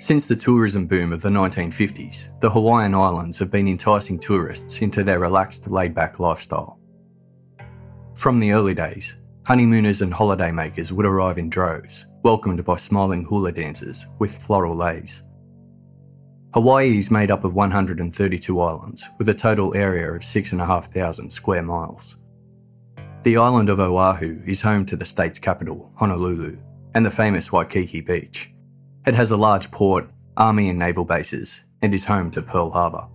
Since the tourism boom of the 1950s, the Hawaiian Islands have been enticing tourists into their relaxed, laid back lifestyle. From the early days, honeymooners and holidaymakers would arrive in droves, welcomed by smiling hula dancers with floral leis. Hawaii is made up of 132 islands with a total area of 6,500 square miles. The island of Oahu is home to the state's capital, Honolulu, and the famous Waikiki Beach. It has a large port, army and naval bases, and is home to Pearl Harbor.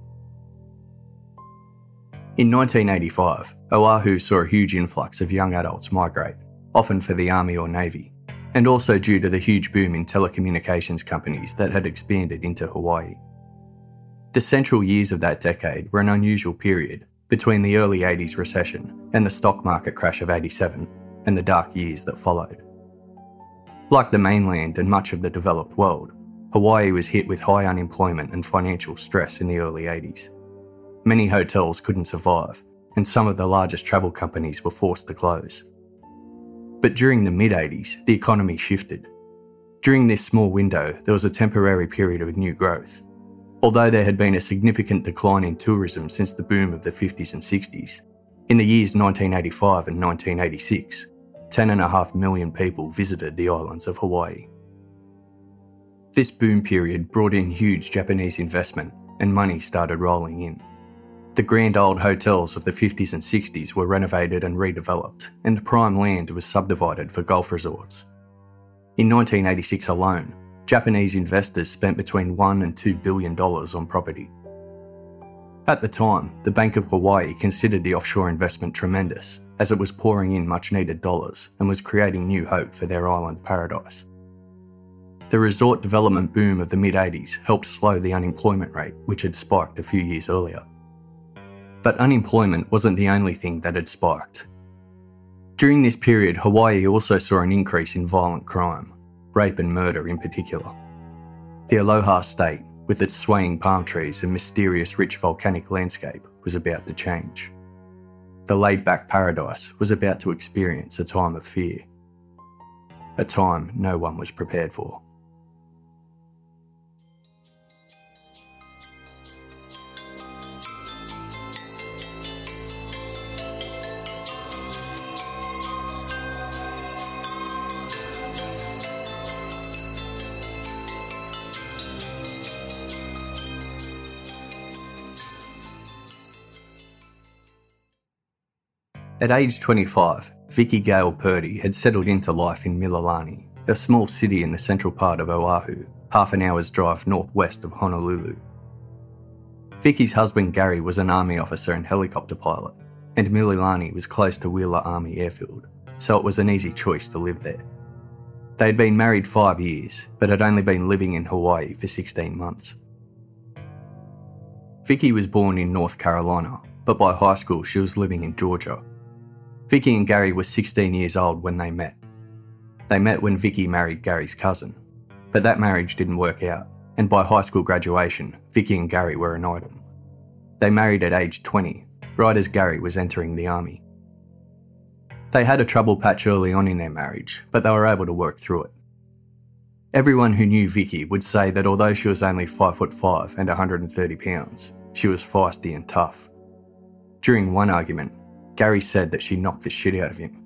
In 1985, Oahu saw a huge influx of young adults migrate, often for the army or navy, and also due to the huge boom in telecommunications companies that had expanded into Hawaii. The central years of that decade were an unusual period between the early 80s recession and the stock market crash of 87 and the dark years that followed. Like the mainland and much of the developed world, Hawaii was hit with high unemployment and financial stress in the early 80s. Many hotels couldn't survive, and some of the largest travel companies were forced to close. But during the mid 80s, the economy shifted. During this small window, there was a temporary period of new growth. Although there had been a significant decline in tourism since the boom of the 50s and 60s, in the years 1985 and 1986, 10.5 million people visited the islands of Hawaii. This boom period brought in huge Japanese investment and money started rolling in. The grand old hotels of the 50s and 60s were renovated and redeveloped, and prime land was subdivided for golf resorts. In 1986 alone, Japanese investors spent between 1 and 2 billion dollars on property. At the time, the Bank of Hawaii considered the offshore investment tremendous as it was pouring in much needed dollars and was creating new hope for their island paradise. The resort development boom of the mid 80s helped slow the unemployment rate, which had spiked a few years earlier. But unemployment wasn't the only thing that had spiked. During this period, Hawaii also saw an increase in violent crime, rape and murder in particular. The Aloha State, with its swaying palm trees and mysterious rich volcanic landscape, was about to change the laid back paradise was about to experience a time of fear. A time no one was prepared for. At age 25, Vicky Gale Purdy had settled into life in Mililani, a small city in the central part of Oahu, half an hour's drive northwest of Honolulu. Vicky's husband Gary was an army officer and helicopter pilot, and Mililani was close to Wheeler Army Airfield, so it was an easy choice to live there. They had been married five years, but had only been living in Hawaii for 16 months. Vicky was born in North Carolina, but by high school she was living in Georgia Vicky and Gary were 16 years old when they met. They met when Vicky married Gary's cousin, But that marriage didn't work out, and by high school graduation, Vicky and Gary were an item. They married at age 20, right as Gary was entering the army. They had a trouble patch early on in their marriage, but they were able to work through it. Everyone who knew Vicky would say that although she was only 5 foot 5 and 130 pounds, she was feisty and tough. During one argument, Gary said that she knocked the shit out of him.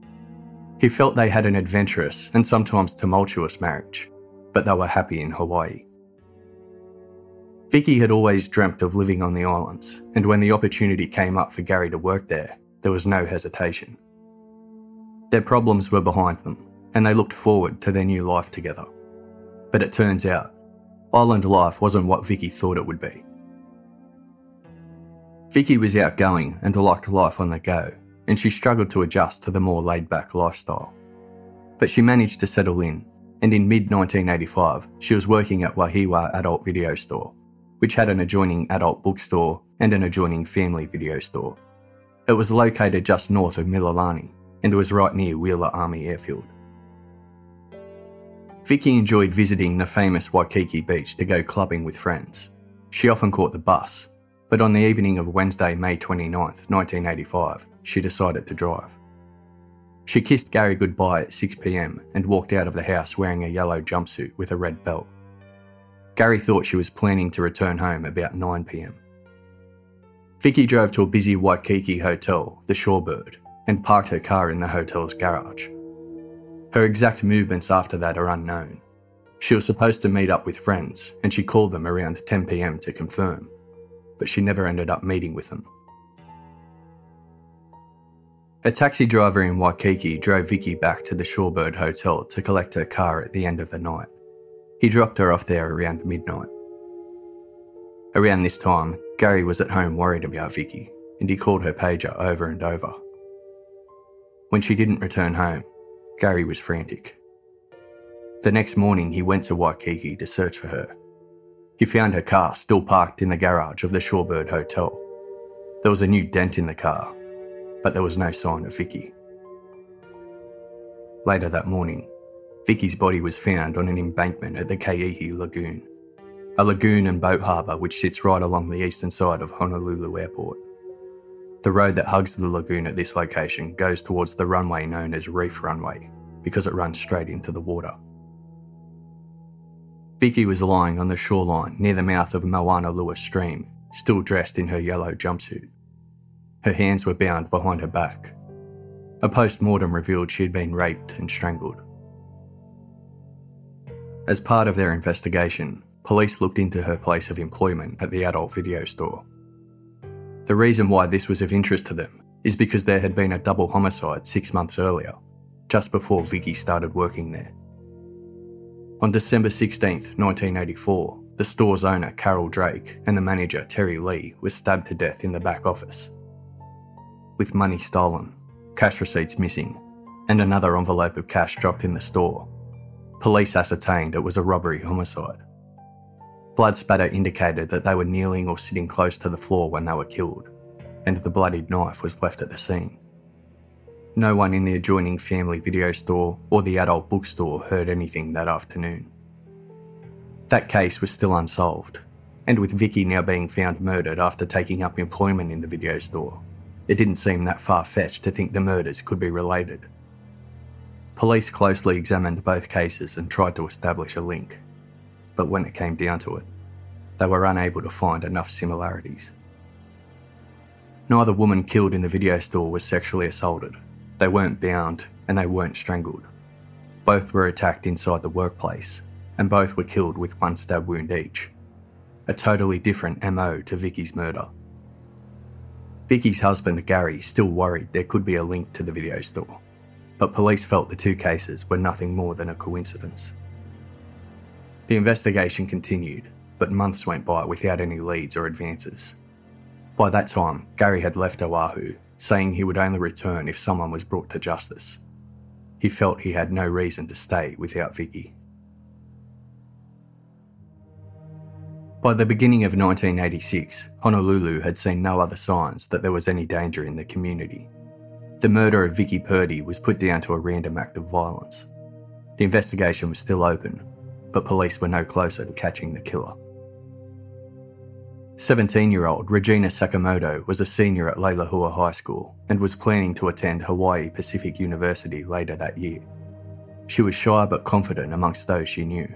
He felt they had an adventurous and sometimes tumultuous marriage, but they were happy in Hawaii. Vicky had always dreamt of living on the islands, and when the opportunity came up for Gary to work there, there was no hesitation. Their problems were behind them, and they looked forward to their new life together. But it turns out, island life wasn't what Vicky thought it would be. Vicky was outgoing and liked life on the go, and she struggled to adjust to the more laid back lifestyle. But she managed to settle in, and in mid 1985, she was working at Wahiawa Adult Video Store which had an adjoining adult bookstore and an adjoining family video store. It was located just north of Mililani and was right near Wheeler Army Airfield. Vicky enjoyed visiting the famous Waikiki Beach to go clubbing with friends. She often caught the bus, but on the evening of Wednesday, May 29, 1985, she decided to drive. She kissed Gary goodbye at 6pm and walked out of the house wearing a yellow jumpsuit with a red belt. Gary thought she was planning to return home about 9pm. Vicky drove to a busy Waikiki hotel, the Shorebird, and parked her car in the hotel's garage. Her exact movements after that are unknown. She was supposed to meet up with friends, and she called them around 10pm to confirm, but she never ended up meeting with them. A taxi driver in Waikiki drove Vicky back to the Shorebird Hotel to collect her car at the end of the night. He dropped her off there around midnight. Around this time, Gary was at home worried about Vicky, and he called her pager over and over. When she didn't return home, Gary was frantic. The next morning, he went to Waikiki to search for her. He found her car still parked in the garage of the Shorebird Hotel. There was a new dent in the car, but there was no sign of Vicky. Later that morning, Vicky's body was found on an embankment at the Keehi Lagoon, a lagoon and boat harbour which sits right along the eastern side of Honolulu Airport. The road that hugs the lagoon at this location goes towards the runway known as Reef Runway because it runs straight into the water. Vicky was lying on the shoreline near the mouth of Moanalua Stream, still dressed in her yellow jumpsuit. Her hands were bound behind her back. A post mortem revealed she had been raped and strangled. As part of their investigation, police looked into her place of employment at the adult video store. The reason why this was of interest to them is because there had been a double homicide six months earlier, just before Vicky started working there. On December 16, 1984, the store's owner, Carol Drake, and the manager, Terry Lee, were stabbed to death in the back office. With money stolen, cash receipts missing, and another envelope of cash dropped in the store, Police ascertained it was a robbery homicide. Blood spatter indicated that they were kneeling or sitting close to the floor when they were killed, and the bloodied knife was left at the scene. No one in the adjoining family video store or the adult bookstore heard anything that afternoon. That case was still unsolved, and with Vicky now being found murdered after taking up employment in the video store, it didn't seem that far fetched to think the murders could be related. Police closely examined both cases and tried to establish a link, but when it came down to it, they were unable to find enough similarities. Neither woman killed in the video store was sexually assaulted. They weren't bound and they weren't strangled. Both were attacked inside the workplace, and both were killed with one stab wound each. A totally different MO to Vicky's murder. Vicky's husband, Gary, still worried there could be a link to the video store but police felt the two cases were nothing more than a coincidence. The investigation continued, but months went by without any leads or advances. By that time, Gary had left Oahu, saying he would only return if someone was brought to justice. He felt he had no reason to stay without Vicky. By the beginning of 1986, Honolulu had seen no other signs that there was any danger in the community. The murder of Vicky Purdy was put down to a random act of violence. The investigation was still open, but police were no closer to catching the killer. 17 year old Regina Sakamoto was a senior at Leilehua High School and was planning to attend Hawaii Pacific University later that year. She was shy but confident amongst those she knew,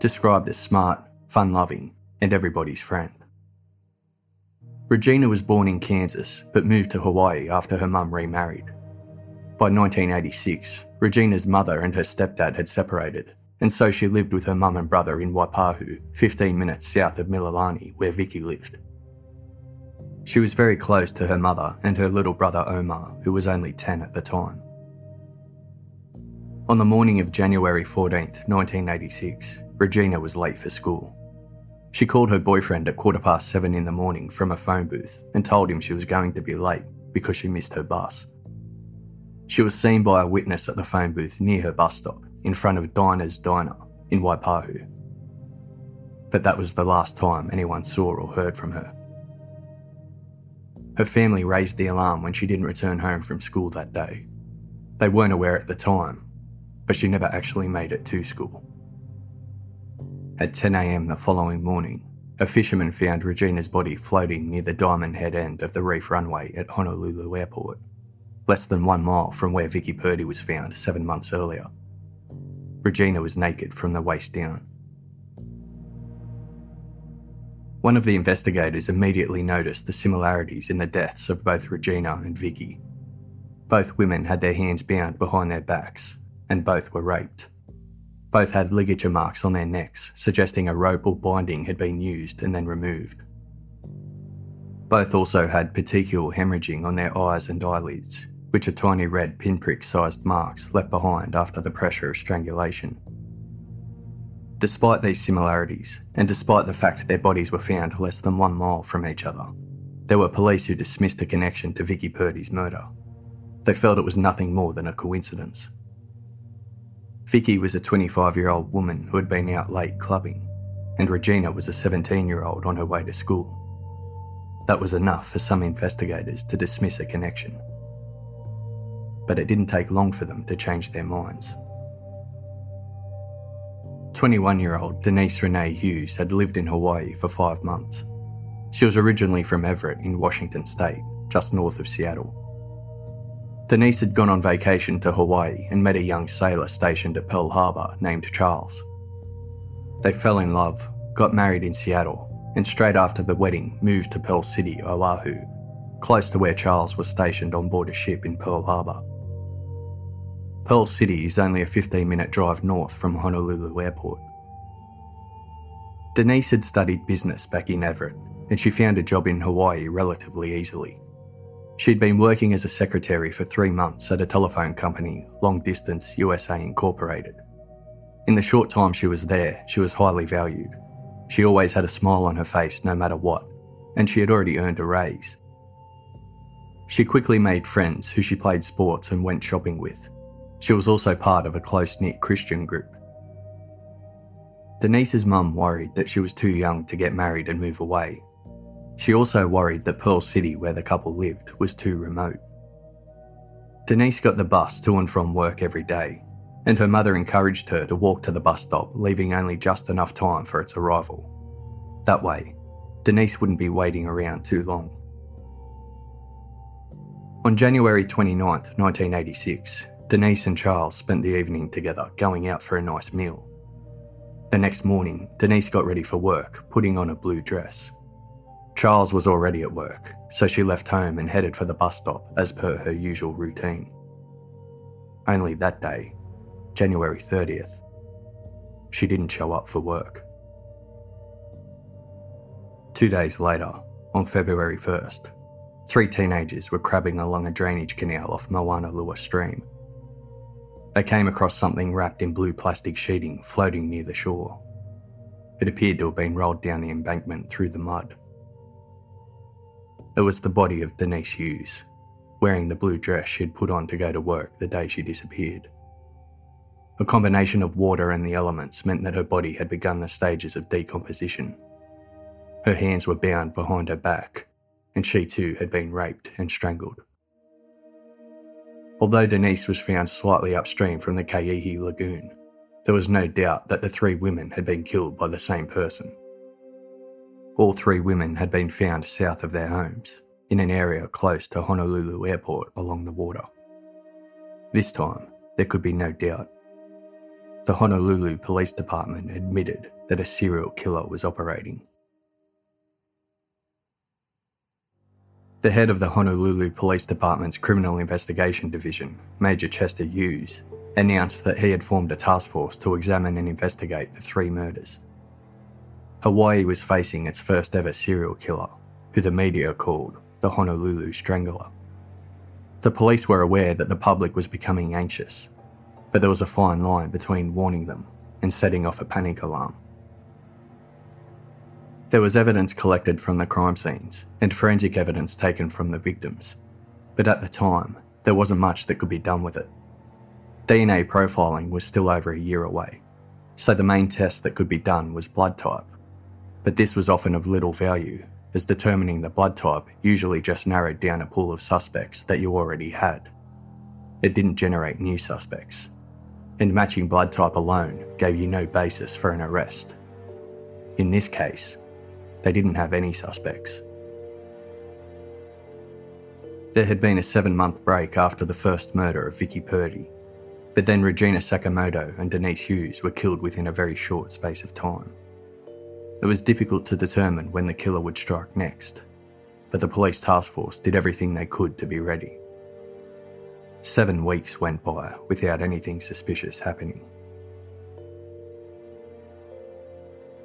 described as smart, fun loving, and everybody's friend. Regina was born in Kansas but moved to Hawaii after her mum remarried. By 1986, Regina's mother and her stepdad had separated, and so she lived with her mum and brother in Waipahu, 15 minutes south of Mililani, where Vicky lived. She was very close to her mother and her little brother Omar, who was only 10 at the time. On the morning of January 14th, 1986, Regina was late for school. She called her boyfriend at quarter past seven in the morning from a phone booth and told him she was going to be late because she missed her bus. She was seen by a witness at the phone booth near her bus stop in front of Dinah's Diner in Waipahu. But that was the last time anyone saw or heard from her. Her family raised the alarm when she didn't return home from school that day. They weren't aware at the time, but she never actually made it to school. At 10am the following morning, a fisherman found Regina's body floating near the Diamond Head end of the reef runway at Honolulu Airport, less than one mile from where Vicky Purdy was found seven months earlier. Regina was naked from the waist down. One of the investigators immediately noticed the similarities in the deaths of both Regina and Vicky. Both women had their hands bound behind their backs, and both were raped. Both had ligature marks on their necks, suggesting a rope or binding had been used and then removed. Both also had petechial hemorrhaging on their eyes and eyelids, which are tiny red pinprick sized marks left behind after the pressure of strangulation. Despite these similarities, and despite the fact their bodies were found less than one mile from each other, there were police who dismissed a connection to Vicky Purdy's murder. They felt it was nothing more than a coincidence. Vicky was a 25 year old woman who had been out late clubbing, and Regina was a 17 year old on her way to school. That was enough for some investigators to dismiss a connection but it didn't take long for them to change their minds. 21 year old Denise Renee Hughes had lived in Hawaii for five months. She was originally from Everett in Washington state, just north of Seattle. Denise had gone on vacation to Hawaii and met a young sailor stationed at Pearl Harbor named Charles. They fell in love, got married in Seattle, and straight after the wedding moved to Pearl City, Oahu, close to where Charles was stationed on board a ship in Pearl Harbor. Pearl City is only a 15 minute drive north from Honolulu Airport. Denise had studied business back in Everett, and she found a job in Hawaii relatively easily. She'd been working as a secretary for three months at a telephone company, Long Distance USA Incorporated. In the short time she was there, she was highly valued. She always had a smile on her face no matter what, and she had already earned a raise. She quickly made friends who she played sports and went shopping with, she was also part of a close knit Christian group. Denise's mum worried that she was too young to get married and move away. She also worried that Pearl City, where the couple lived, was too remote. Denise got the bus to and from work every day, and her mother encouraged her to walk to the bus stop, leaving only just enough time for its arrival. That way, Denise wouldn't be waiting around too long. On January 29, 1986, Denise and Charles spent the evening together, going out for a nice meal. The next morning, Denise got ready for work, putting on a blue dress. Charles was already at work, so she left home and headed for the bus stop as per her usual routine. Only that day, January 30th, she didn't show up for work. Two days later, on February 1st, three teenagers were crabbing along a drainage canal off Moanalua Stream they came across something wrapped in blue plastic sheeting floating near the shore. It appeared to have been rolled down the embankment through the mud. It was the body of Denise Hughes, wearing the blue dress she'd put on to go to work the day she disappeared. A combination of water and the elements meant that her body had begun the stages of decomposition. Her hands were bound behind her back, and she too had been raped and strangled. Although Denise was found slightly upstream from the Keehi Lagoon, there was no doubt that the three women had been killed by the same person. All three women had been found south of their homes, in an area close to Honolulu Airport along the water. This time, there could be no doubt. The Honolulu Police Department admitted that a serial killer was operating. The head of the Honolulu Police Department's Criminal Investigation Division, Major Chester Hughes, announced that he had formed a task force to examine and investigate the three murders. Hawaii was facing its first ever serial killer, who the media called the Honolulu Strangler. The police were aware that the public was becoming anxious, but there was a fine line between warning them and setting off a panic alarm. There was evidence collected from the crime scenes and forensic evidence taken from the victims, but at the time, there wasn't much that could be done with it. DNA profiling was still over a year away, so the main test that could be done was blood type. But this was often of little value, as determining the blood type usually just narrowed down a pool of suspects that you already had. It didn't generate new suspects, and matching blood type alone gave you no basis for an arrest. In this case, they didn't have any suspects. There had been a seven month break after the first murder of Vicky Purdy, but then Regina Sakamoto and Denise Hughes were killed within a very short space of time. It was difficult to determine when the killer would strike next, but the police task force did everything they could to be ready. Seven weeks went by without anything suspicious happening.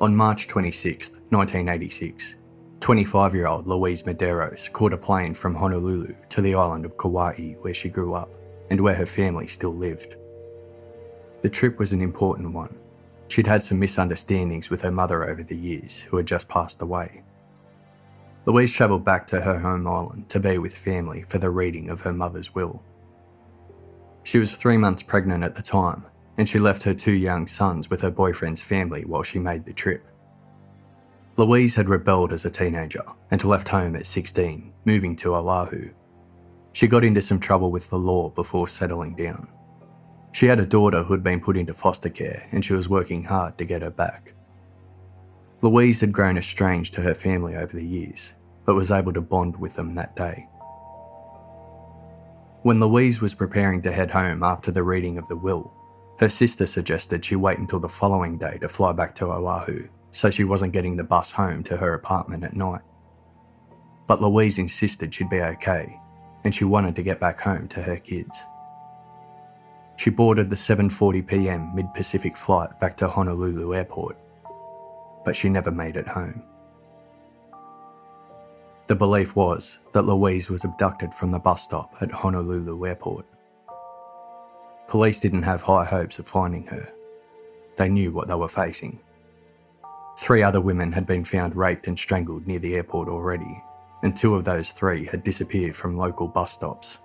On March 26, 1986, 25 year old Louise Medeiros caught a plane from Honolulu to the island of Kauai where she grew up and where her family still lived. The trip was an important one. She'd had some misunderstandings with her mother over the years, who had just passed away. Louise travelled back to her home island to be with family for the reading of her mother's will. She was three months pregnant at the time and she left her two young sons with her boyfriend's family while she made the trip. Louise had rebelled as a teenager and left home at 16, moving to Oahu. She got into some trouble with the law before settling down. She had a daughter who had been put into foster care and she was working hard to get her back. Louise had grown estranged to her family over the years, but was able to bond with them that day. When Louise was preparing to head home after the reading of the will, her sister suggested she wait until the following day to fly back to Oahu so she wasn't getting the bus home to her apartment at night. But Louise insisted she'd be okay and she wanted to get back home to her kids. She boarded the 7:40 p.m. mid-Pacific flight back to Honolulu airport, but she never made it home. The belief was that Louise was abducted from the bus stop at Honolulu airport. Police didn't have high hopes of finding her. They knew what they were facing. Three other women had been found raped and strangled near the airport already, and two of those three had disappeared from local bus stops.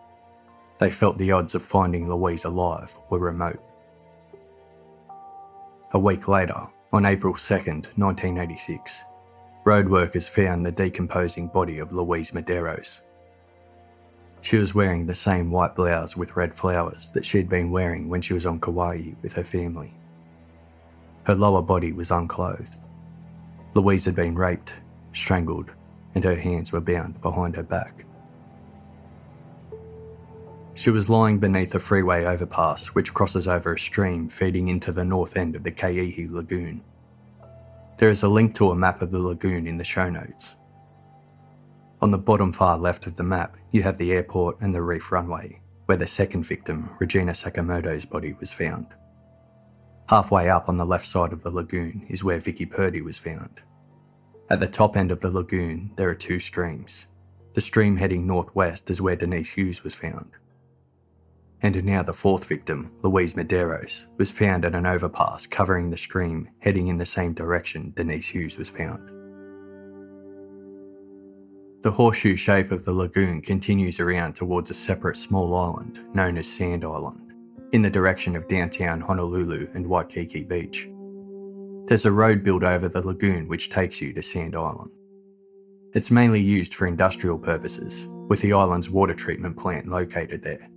They felt the odds of finding Louise alive were remote. A week later, on April 2nd, 1986, road workers found the decomposing body of Louise Medeiros she was wearing the same white blouse with red flowers that she'd been wearing when she was on Kauai with her family. Her lower body was unclothed. Louise had been raped, strangled, and her hands were bound behind her back. She was lying beneath a freeway overpass which crosses over a stream feeding into the north end of the Keehi Lagoon. There is a link to a map of the lagoon in the show notes. On the bottom far left of the map, you have the airport and the reef runway, where the second victim, Regina Sakamoto's body, was found. Halfway up on the left side of the lagoon is where Vicky Purdy was found. At the top end of the lagoon, there are two streams. The stream heading northwest is where Denise Hughes was found. And now the fourth victim, Louise Medeiros, was found at an overpass covering the stream heading in the same direction Denise Hughes was found. The horseshoe shape of the lagoon continues around towards a separate small island known as Sand Island, in the direction of downtown Honolulu and Waikiki Beach. There's a road built over the lagoon which takes you to Sand Island. It's mainly used for industrial purposes, with the island's water treatment plant located there.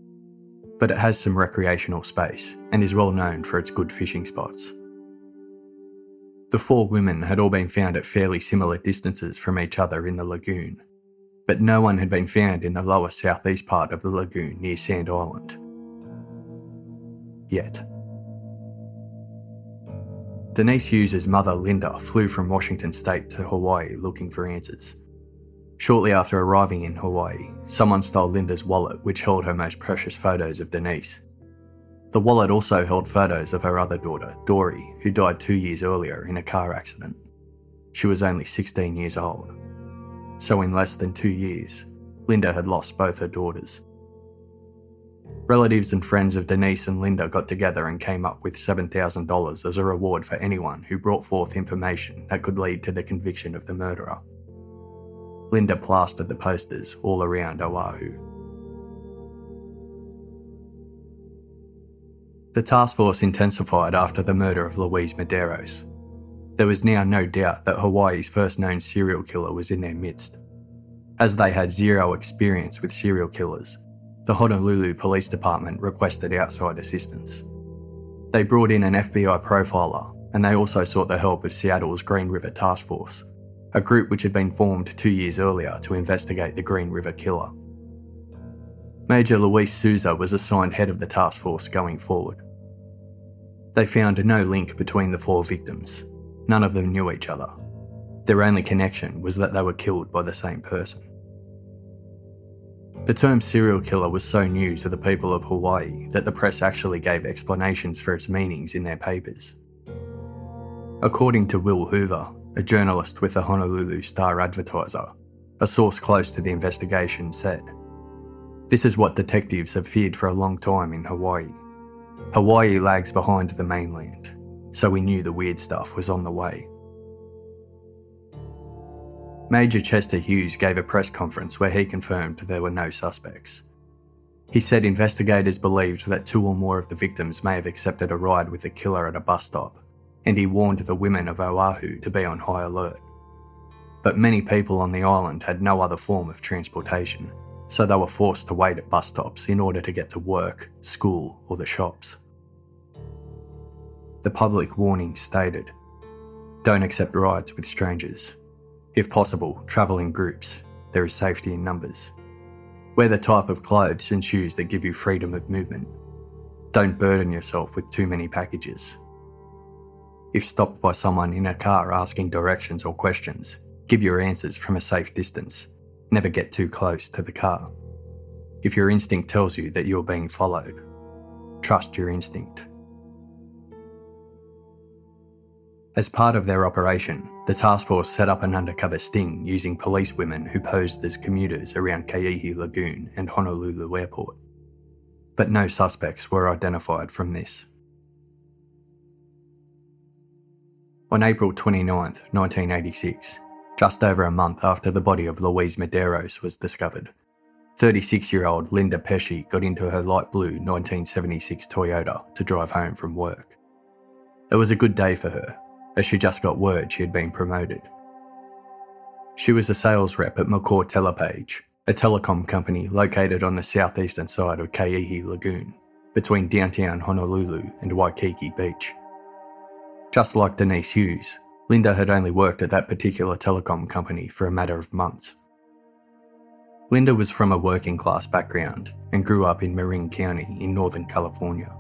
but it has some recreational space and is well known for its good fishing spots. The four women had all been found at fairly similar distances from each other in the lagoon, but no one had been found in the lower southeast part of the lagoon near Sand Island. Yet. Denise Hughes's mother, Linda, flew from Washington state to Hawaii looking for answers. Shortly after arriving in Hawaii, someone stole Linda's wallet, which held her most precious photos of Denise. The wallet also held photos of her other daughter, Dory, who died two years earlier in a car accident. She was only 16 years old. So, in less than two years, Linda had lost both her daughters. Relatives and friends of Denise and Linda got together and came up with $7,000 as a reward for anyone who brought forth information that could lead to the conviction of the murderer. Linda plastered the posters all around Oahu. The task force intensified after the murder of Louise Medeiros. There was now no doubt that Hawaii's first known serial killer was in their midst. As they had zero experience with serial killers, the Honolulu Police Department requested outside assistance. They brought in an FBI profiler and they also sought the help of Seattle's Green River Task Force, a group which had been formed two years earlier to investigate the Green River killer. Major Luis Souza was assigned head of the task force going forward. They found no link between the four victims. None of them knew each other. Their only connection was that they were killed by the same person. The term serial killer was so new to the people of Hawaii that the press actually gave explanations for its meanings in their papers. According to Will Hoover, a journalist with the Honolulu Star Advertiser, a source close to the investigation said, This is what detectives have feared for a long time in Hawaii. Hawaii lags behind the mainland, so we knew the weird stuff was on the way. Major Chester Hughes gave a press conference where he confirmed there were no suspects. He said investigators believed that two or more of the victims may have accepted a ride with the killer at a bus stop, and he warned the women of Oahu to be on high alert. But many people on the island had no other form of transportation, so they were forced to wait at bus stops in order to get to work, school, or the shops. The public warning stated Don't accept rides with strangers. If possible, travel in groups. There is safety in numbers. Wear the type of clothes and shoes that give you freedom of movement. Don't burden yourself with too many packages. If stopped by someone in a car asking directions or questions, give your answers from a safe distance. Never get too close to the car. If your instinct tells you that you're being followed, trust your instinct. As part of their operation, the task force set up an undercover sting using police women who posed as commuters around Keehi Lagoon and Honolulu Airport. But no suspects were identified from this. On April 29, 1986, just over a month after the body of Louise Medeiros was discovered, 36 year old Linda Pesce got into her light blue 1976 Toyota to drive home from work. It was a good day for her, as she just got word she had been promoted. She was a sales rep at McCaw Telepage, a telecom company located on the southeastern side of Keehi Lagoon, between downtown Honolulu and Waikiki Beach. Just like Denise Hughes, Linda had only worked at that particular telecom company for a matter of months. Linda was from a working class background and grew up in Marin County in Northern California.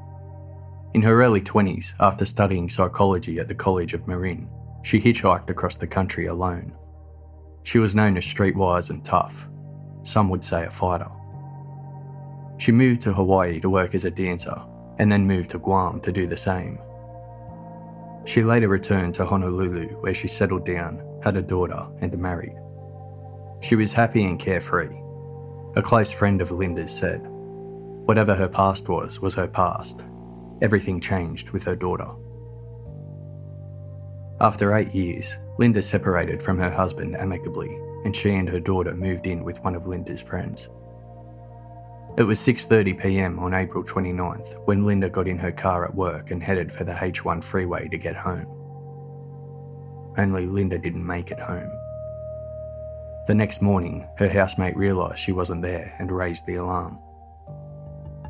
In her early 20s, after studying psychology at the College of Marin, she hitchhiked across the country alone. She was known as streetwise and tough, some would say a fighter. She moved to Hawaii to work as a dancer and then moved to Guam to do the same. She later returned to Honolulu where she settled down, had a daughter, and married. She was happy and carefree. A close friend of Linda's said, Whatever her past was, was her past, everything changed with her daughter. After eight years, Linda separated from her husband amicably, and she and her daughter moved in with one of Linda's friends. It was 6:30 p.m. on April 29th when Linda got in her car at work and headed for the H1 freeway to get home. Only Linda didn't make it home. The next morning, her housemate realised she wasn't there and raised the alarm.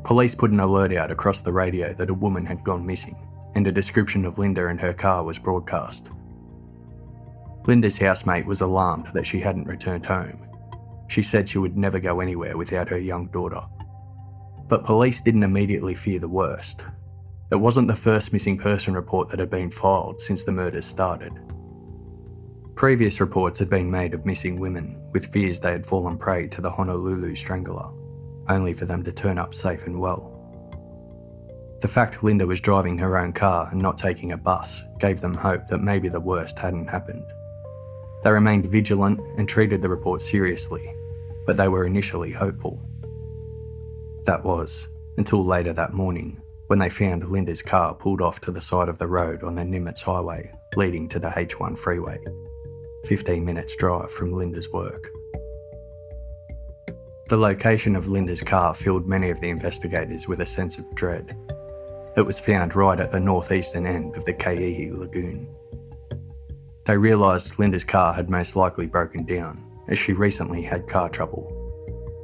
Police put an alert out across the radio that a woman had gone missing, and a description of Linda and her car was broadcast. Linda's housemate was alarmed that she hadn't returned home. She said she would never go anywhere without her young daughter. But police didn't immediately fear the worst. It wasn't the first missing person report that had been filed since the murders started. Previous reports had been made of missing women with fears they had fallen prey to the Honolulu strangler, only for them to turn up safe and well. The fact Linda was driving her own car and not taking a bus gave them hope that maybe the worst hadn't happened. They remained vigilant and treated the report seriously, but they were initially hopeful. That was, until later that morning, when they found Linda's car pulled off to the side of the road on the Nimitz Highway leading to the H1 freeway. 15 minutes drive from Linda's work. The location of Linda's car filled many of the investigators with a sense of dread. It was found right at the northeastern end of the Keehi Lagoon. They realised Linda's car had most likely broken down, as she recently had car trouble.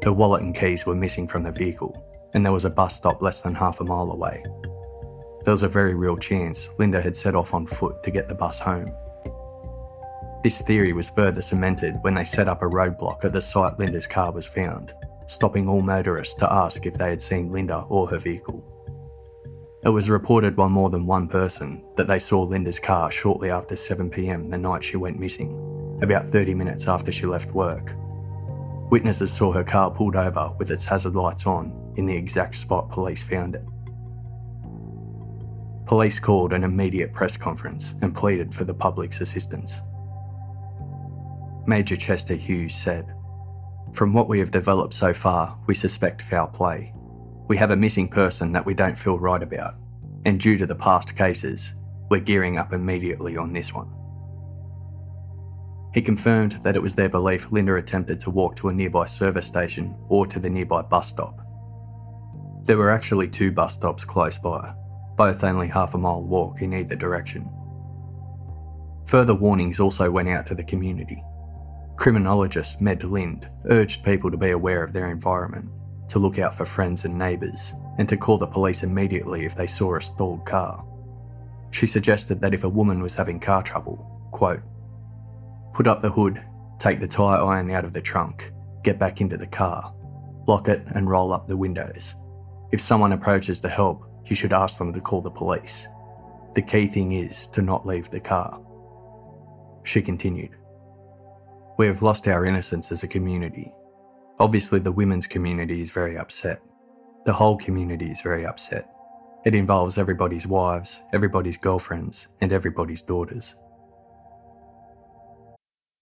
Her wallet and keys were missing from the vehicle, and there was a bus stop less than half a mile away. There was a very real chance Linda had set off on foot to get the bus home. This theory was further cemented when they set up a roadblock at the site Linda's car was found, stopping all motorists to ask if they had seen Linda or her vehicle. It was reported by more than one person that they saw Linda's car shortly after 7pm the night she went missing, about 30 minutes after she left work. Witnesses saw her car pulled over with its hazard lights on in the exact spot police found it. Police called an immediate press conference and pleaded for the public's assistance. Major Chester Hughes said, From what we have developed so far, we suspect foul play. We have a missing person that we don't feel right about, and due to the past cases, we're gearing up immediately on this one. He confirmed that it was their belief Linda attempted to walk to a nearby service station or to the nearby bus stop. There were actually two bus stops close by, both only half a mile walk in either direction. Further warnings also went out to the community. Criminologist Med Lind urged people to be aware of their environment, to look out for friends and neighbours, and to call the police immediately if they saw a stalled car. She suggested that if a woman was having car trouble, quote, put up the hood, take the tyre iron out of the trunk, get back into the car, lock it and roll up the windows. If someone approaches to help, you should ask them to call the police. The key thing is to not leave the car. She continued. We have lost our innocence as a community. Obviously, the women's community is very upset. The whole community is very upset. It involves everybody's wives, everybody's girlfriends, and everybody's daughters.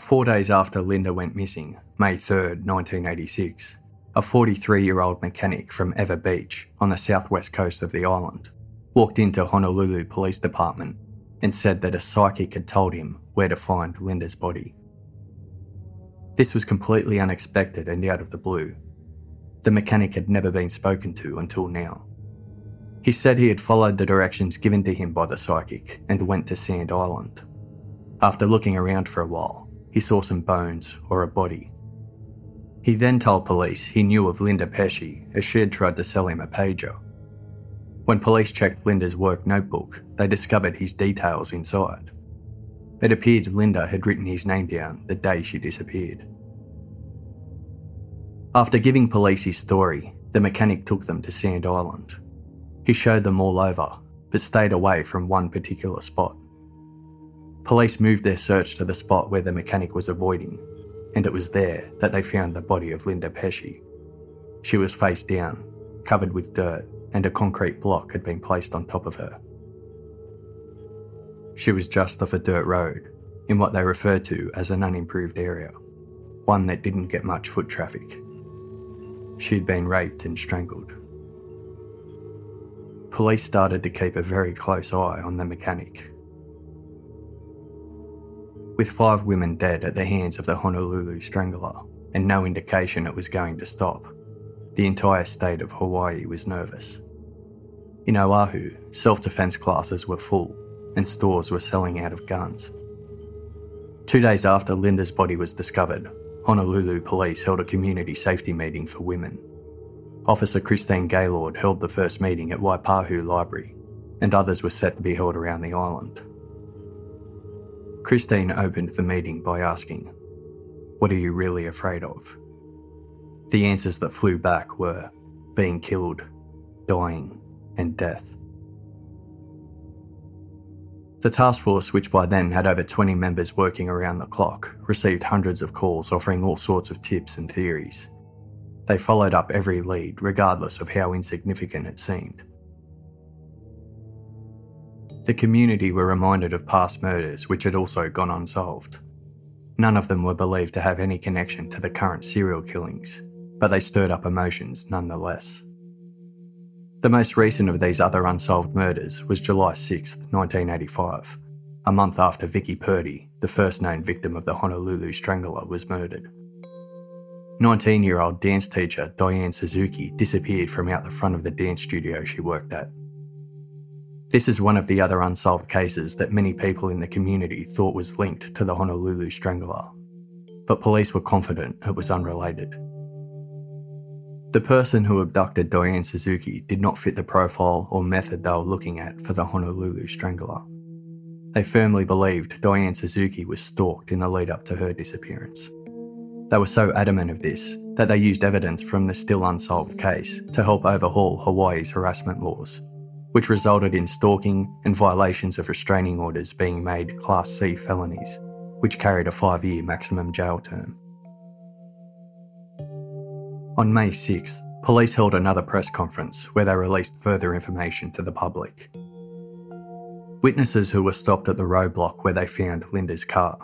Four days after Linda went missing, May 3, 1986, a 43 year old mechanic from Ewa Beach on the southwest coast of the island walked into Honolulu Police Department and said that a psychic had told him where to find Linda's body. This was completely unexpected and out of the blue. the mechanic had never been spoken to until now. He said he had followed the directions given to him by the psychic and went to Sand Island. After looking around for a while, he saw some bones or a body. He then told police he knew of Linda Pesce as she had tried to sell him a pager. When police checked Linda's work notebook, they discovered his details inside. It appeared Linda had written his name down the day she disappeared. After giving police his story, the mechanic took them to Sand Island. He showed them all over, but stayed away from one particular spot. Police moved their search to the spot where the mechanic was avoiding, and it was there that they found the body of Linda Pesce. She was face down, covered with dirt, and a concrete block had been placed on top of her. She was just off a dirt road, in what they referred to as an unimproved area, one that didn't get much foot traffic. She'd been raped and strangled. Police started to keep a very close eye on the mechanic. With five women dead at the hands of the Honolulu Strangler and no indication it was going to stop, the entire state of Hawaii was nervous. In Oahu, self defence classes were full and stores were selling out of guns. Two days after Linda's body was discovered, Honolulu police held a community safety meeting for women. Officer Christine Gaylord held the first meeting at Waipahu Library, and others were set to be held around the island. Christine opened the meeting by asking, What are you really afraid of? The answers that flew back were being killed, dying, and death. The task force, which by then had over 20 members working around the clock, received hundreds of calls offering all sorts of tips and theories. They followed up every lead, regardless of how insignificant it seemed. The community were reminded of past murders which had also gone unsolved. None of them were believed to have any connection to the current serial killings, but they stirred up emotions nonetheless. The most recent of these other unsolved murders was July 6, 1985, a month after Vicky Purdy, the first known victim of the Honolulu Strangler, was murdered. 19 year old dance teacher Diane Suzuki disappeared from out the front of the dance studio she worked at. This is one of the other unsolved cases that many people in the community thought was linked to the Honolulu Strangler, but police were confident it was unrelated. The person who abducted Diane Suzuki did not fit the profile or method they were looking at for the Honolulu Strangler. They firmly believed Diane Suzuki was stalked in the lead up to her disappearance. They were so adamant of this that they used evidence from the still unsolved case to help overhaul Hawaii's harassment laws, which resulted in stalking and violations of restraining orders being made Class C felonies, which carried a five year maximum jail term. On May 6th, police held another press conference where they released further information to the public. Witnesses who were stopped at the roadblock where they found Linda's car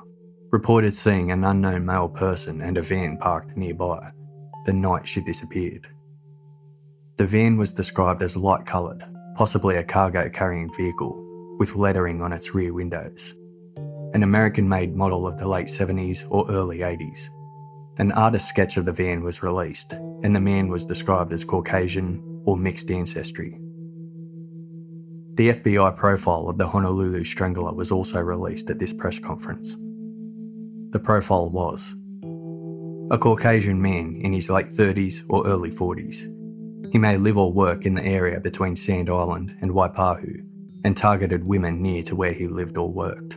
reported seeing an unknown male person and a van parked nearby the night she disappeared. The van was described as light coloured, possibly a cargo carrying vehicle, with lettering on its rear windows. An American made model of the late 70s or early 80s, an artist's sketch of the van was released, and the man was described as Caucasian or mixed ancestry. The FBI profile of the Honolulu Strangler was also released at this press conference. The profile was a Caucasian man in his late 30s or early 40s. He may live or work in the area between Sand Island and Waipahu and targeted women near to where he lived or worked.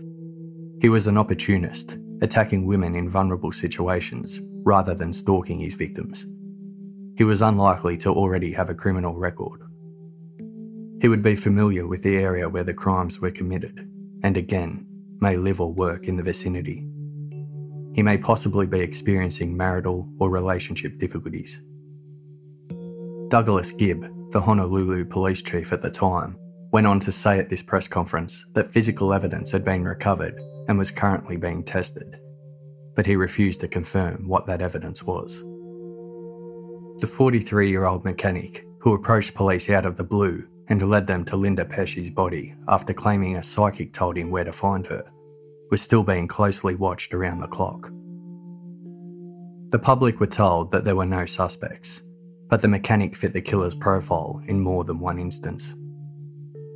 He was an opportunist, attacking women in vulnerable situations rather than stalking his victims. He was unlikely to already have a criminal record. He would be familiar with the area where the crimes were committed, and again, may live or work in the vicinity. He may possibly be experiencing marital or relationship difficulties. Douglas Gibb, the Honolulu police chief at the time, went on to say at this press conference that physical evidence had been recovered and was currently being tested but he refused to confirm what that evidence was. The 43 year old mechanic, who approached police out of the blue and led them to Linda Pesce's body after claiming a psychic told him where to find her, was still being closely watched around the clock. The public were told that there were no suspects. But the mechanic fit the killer's profile in more than one instance.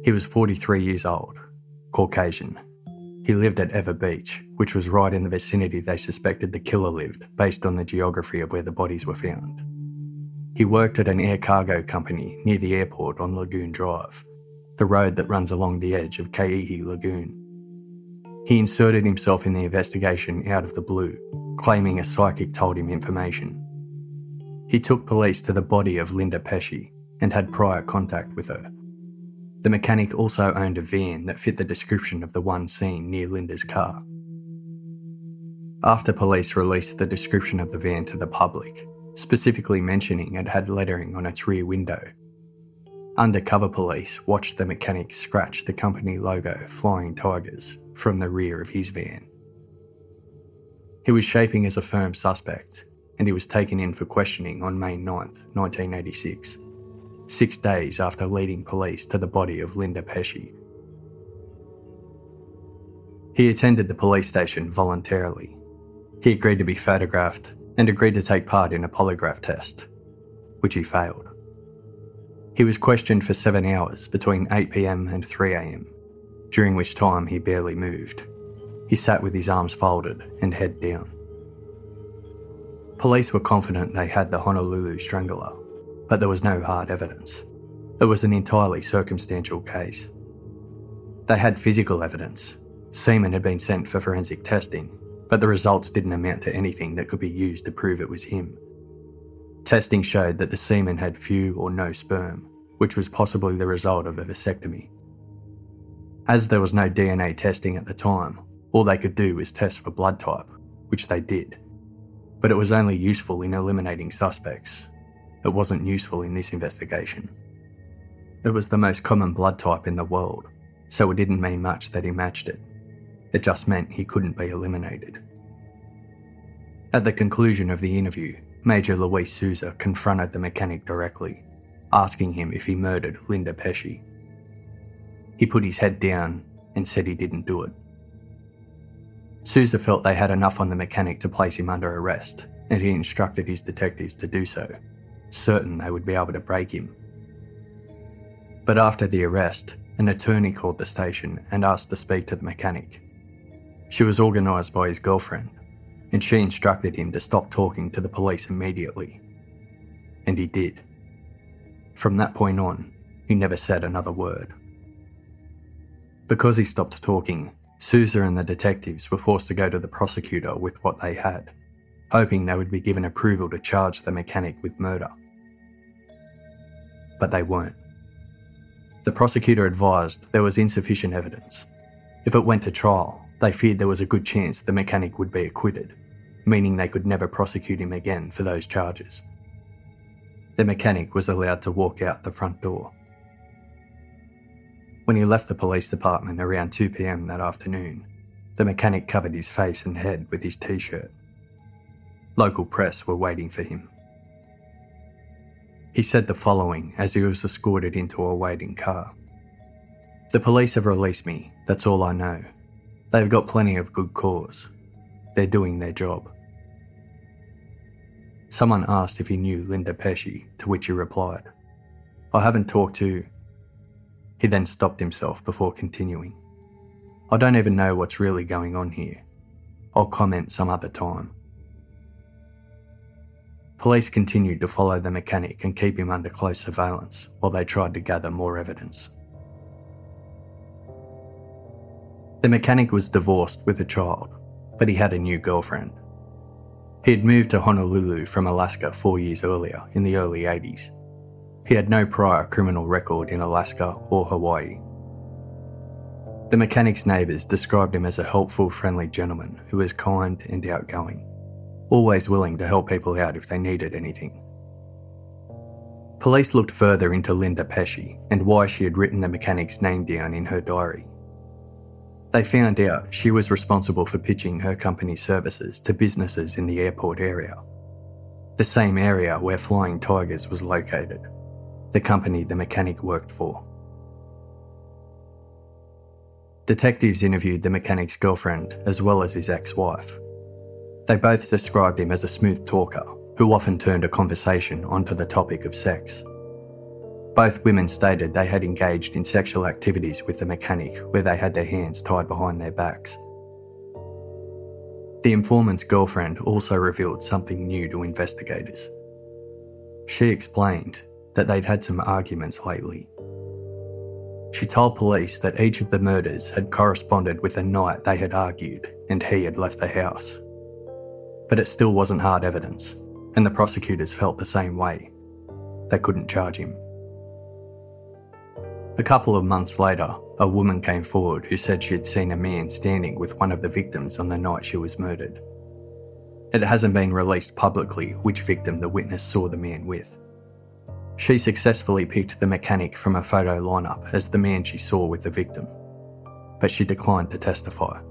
He was 43 years old, Caucasian. He lived at Ewa Beach, which was right in the vicinity they suspected the killer lived based on the geography of where the bodies were found. He worked at an air cargo company near the airport on Lagoon Drive, the road that runs along the edge of Keehi Lagoon. He inserted himself in the investigation out of the blue, claiming a psychic told him information. He took police to the body of Linda Pesce and had prior contact with her. The mechanic also owned a van that fit the description of the one seen near Linda's car. After police released the description of the van to the public, specifically mentioning it had lettering on its rear window, undercover police watched the mechanic scratch the company logo Flying Tigers from the rear of his van. He was shaping as a firm suspect, and he was taken in for questioning on May 9th, 1986 six days after leading police to the body of Linda Pesce. He attended the police station voluntarily. He agreed to be photographed and agreed to take part in a polygraph test, which he failed. He was questioned for seven hours between 8pm and 3am, during which time he barely moved. He sat with his arms folded and head down. Police were confident they had the Honolulu Strangler but there was no hard evidence. It was an entirely circumstantial case. They had physical evidence. Semen had been sent for forensic testing, but the results didn't amount to anything that could be used to prove it was him. Testing showed that the semen had few or no sperm, which was possibly the result of a vasectomy. As there was no DNA testing at the time, all they could do was test for blood type, which they did. But it was only useful in eliminating suspects, it wasn't useful in this investigation. It was the most common blood type in the world, so it didn't mean much that he matched it. It just meant he couldn't be eliminated. At the conclusion of the interview, Major Luis Souza confronted the mechanic directly, asking him if he murdered Linda Pesce. He put his head down and said he didn't do it. Souza felt they had enough on the mechanic to place him under arrest, and he instructed his detectives to do so certain they would be able to break him. But after the arrest, an attorney called the station and asked to speak to the mechanic. She was organised by his girlfriend, and she instructed him to stop talking to the police immediately. And he did. From that point on, he never said another word. Because he stopped talking, Souza and the detectives were forced to go to the prosecutor with what they had, hoping they would be given approval to charge the mechanic with murder but they weren't. The prosecutor advised there was insufficient evidence. If it went to trial, they feared there was a good chance the mechanic would be acquitted, meaning they could never prosecute him again for those charges. The mechanic was allowed to walk out the front door. When he left the police department around 2 pm that afternoon, the mechanic covered his face and head with his t shirt. Local press were waiting for him. He said the following as he was escorted into a waiting car The police have released me, that's all I know. They've got plenty of good cause. They're doing their job. Someone asked if he knew Linda Pesce, to which he replied, I haven't talked to. He then stopped himself before continuing. I don't even know what's really going on here. I'll comment some other time. Police continued to follow the mechanic and keep him under close surveillance while they tried to gather more evidence. The mechanic was divorced with a child, but he had a new girlfriend. He had moved to Honolulu from Alaska four years earlier, in the early 80s. He had no prior criminal record in Alaska or Hawaii. The mechanic's neighbours described him as a helpful, friendly gentleman who was kind and outgoing always willing to help people out if they needed anything. Police looked further into Linda Pesce and why she had written the mechanic's name down in her diary. They found out she was responsible for pitching her company's services to businesses in the airport area, the same area where Flying Tigers was located, the company the mechanic worked for. Detectives interviewed the mechanic's girlfriend as well as his ex wife, they both described him as a smooth talker who often turned a conversation onto the topic of sex. Both women stated they had engaged in sexual activities with the mechanic where they had their hands tied behind their backs. The informant's girlfriend also revealed something new to investigators. She explained that they'd had some arguments lately. She told police that each of the murders had corresponded with the night they had argued and he had left the house. But it still wasn't hard evidence, and the prosecutors felt the same way. They couldn't charge him. A couple of months later, a woman came forward who said she had seen a man standing with one of the victims on the night she was murdered. It hasn't been released publicly which victim the witness saw the man with. She successfully picked the mechanic from a photo lineup as the man she saw with the victim, but she declined to testify.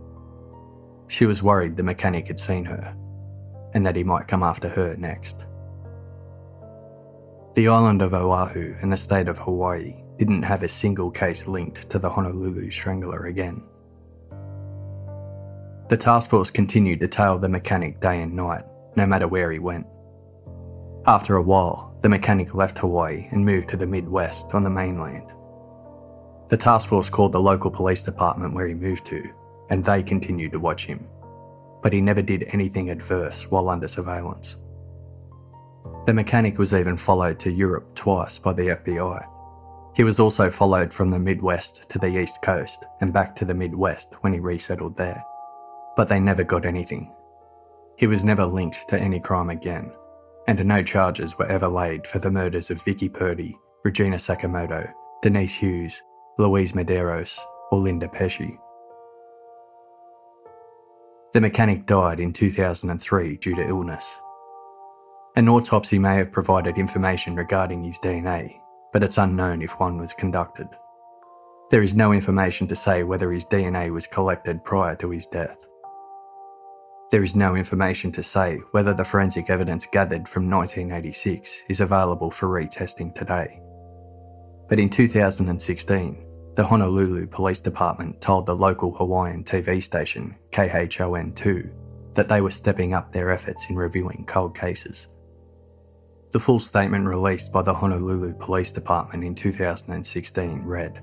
She was worried the mechanic had seen her and that he might come after her next. The island of Oahu and the state of Hawaii didn't have a single case linked to the Honolulu Strangler again. The task force continued to tail the mechanic day and night, no matter where he went. After a while, the mechanic left Hawaii and moved to the Midwest on the mainland. The task force called the local police department where he moved to, and they continued to watch him. But he never did anything adverse while under surveillance. The mechanic was even followed to Europe twice by the FBI. He was also followed from the Midwest to the East Coast and back to the Midwest when he resettled there. But they never got anything. He was never linked to any crime again, and no charges were ever laid for the murders of Vicky Purdy, Regina Sakamoto, Denise Hughes, Louise Medeiros, or Linda Pesce. The mechanic died in 2003 due to illness. An autopsy may have provided information regarding his DNA, but it's unknown if one was conducted. There is no information to say whether his DNA was collected prior to his death. There is no information to say whether the forensic evidence gathered from 1986 is available for retesting today. But in 2016, the Honolulu Police Department told the local Hawaiian TV station, KHON2, that they were stepping up their efforts in reviewing cold cases. The full statement released by the Honolulu Police Department in 2016 read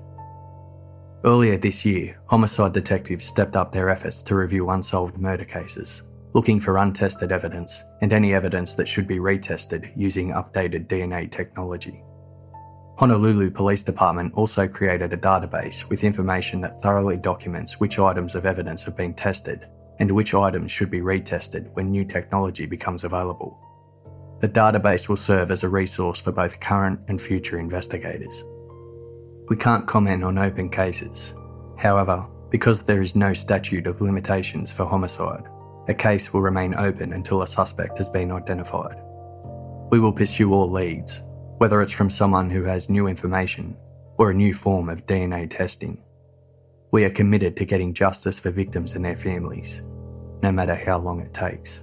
Earlier this year, homicide detectives stepped up their efforts to review unsolved murder cases, looking for untested evidence and any evidence that should be retested using updated DNA technology. Honolulu Police Department also created a database with information that thoroughly documents which items of evidence have been tested and which items should be retested when new technology becomes available. The database will serve as a resource for both current and future investigators. We can't comment on open cases. However, because there is no statute of limitations for homicide, a case will remain open until a suspect has been identified. We will pursue all leads, whether it's from someone who has new information or a new form of DNA testing. We are committed to getting justice for victims and their families, no matter how long it takes.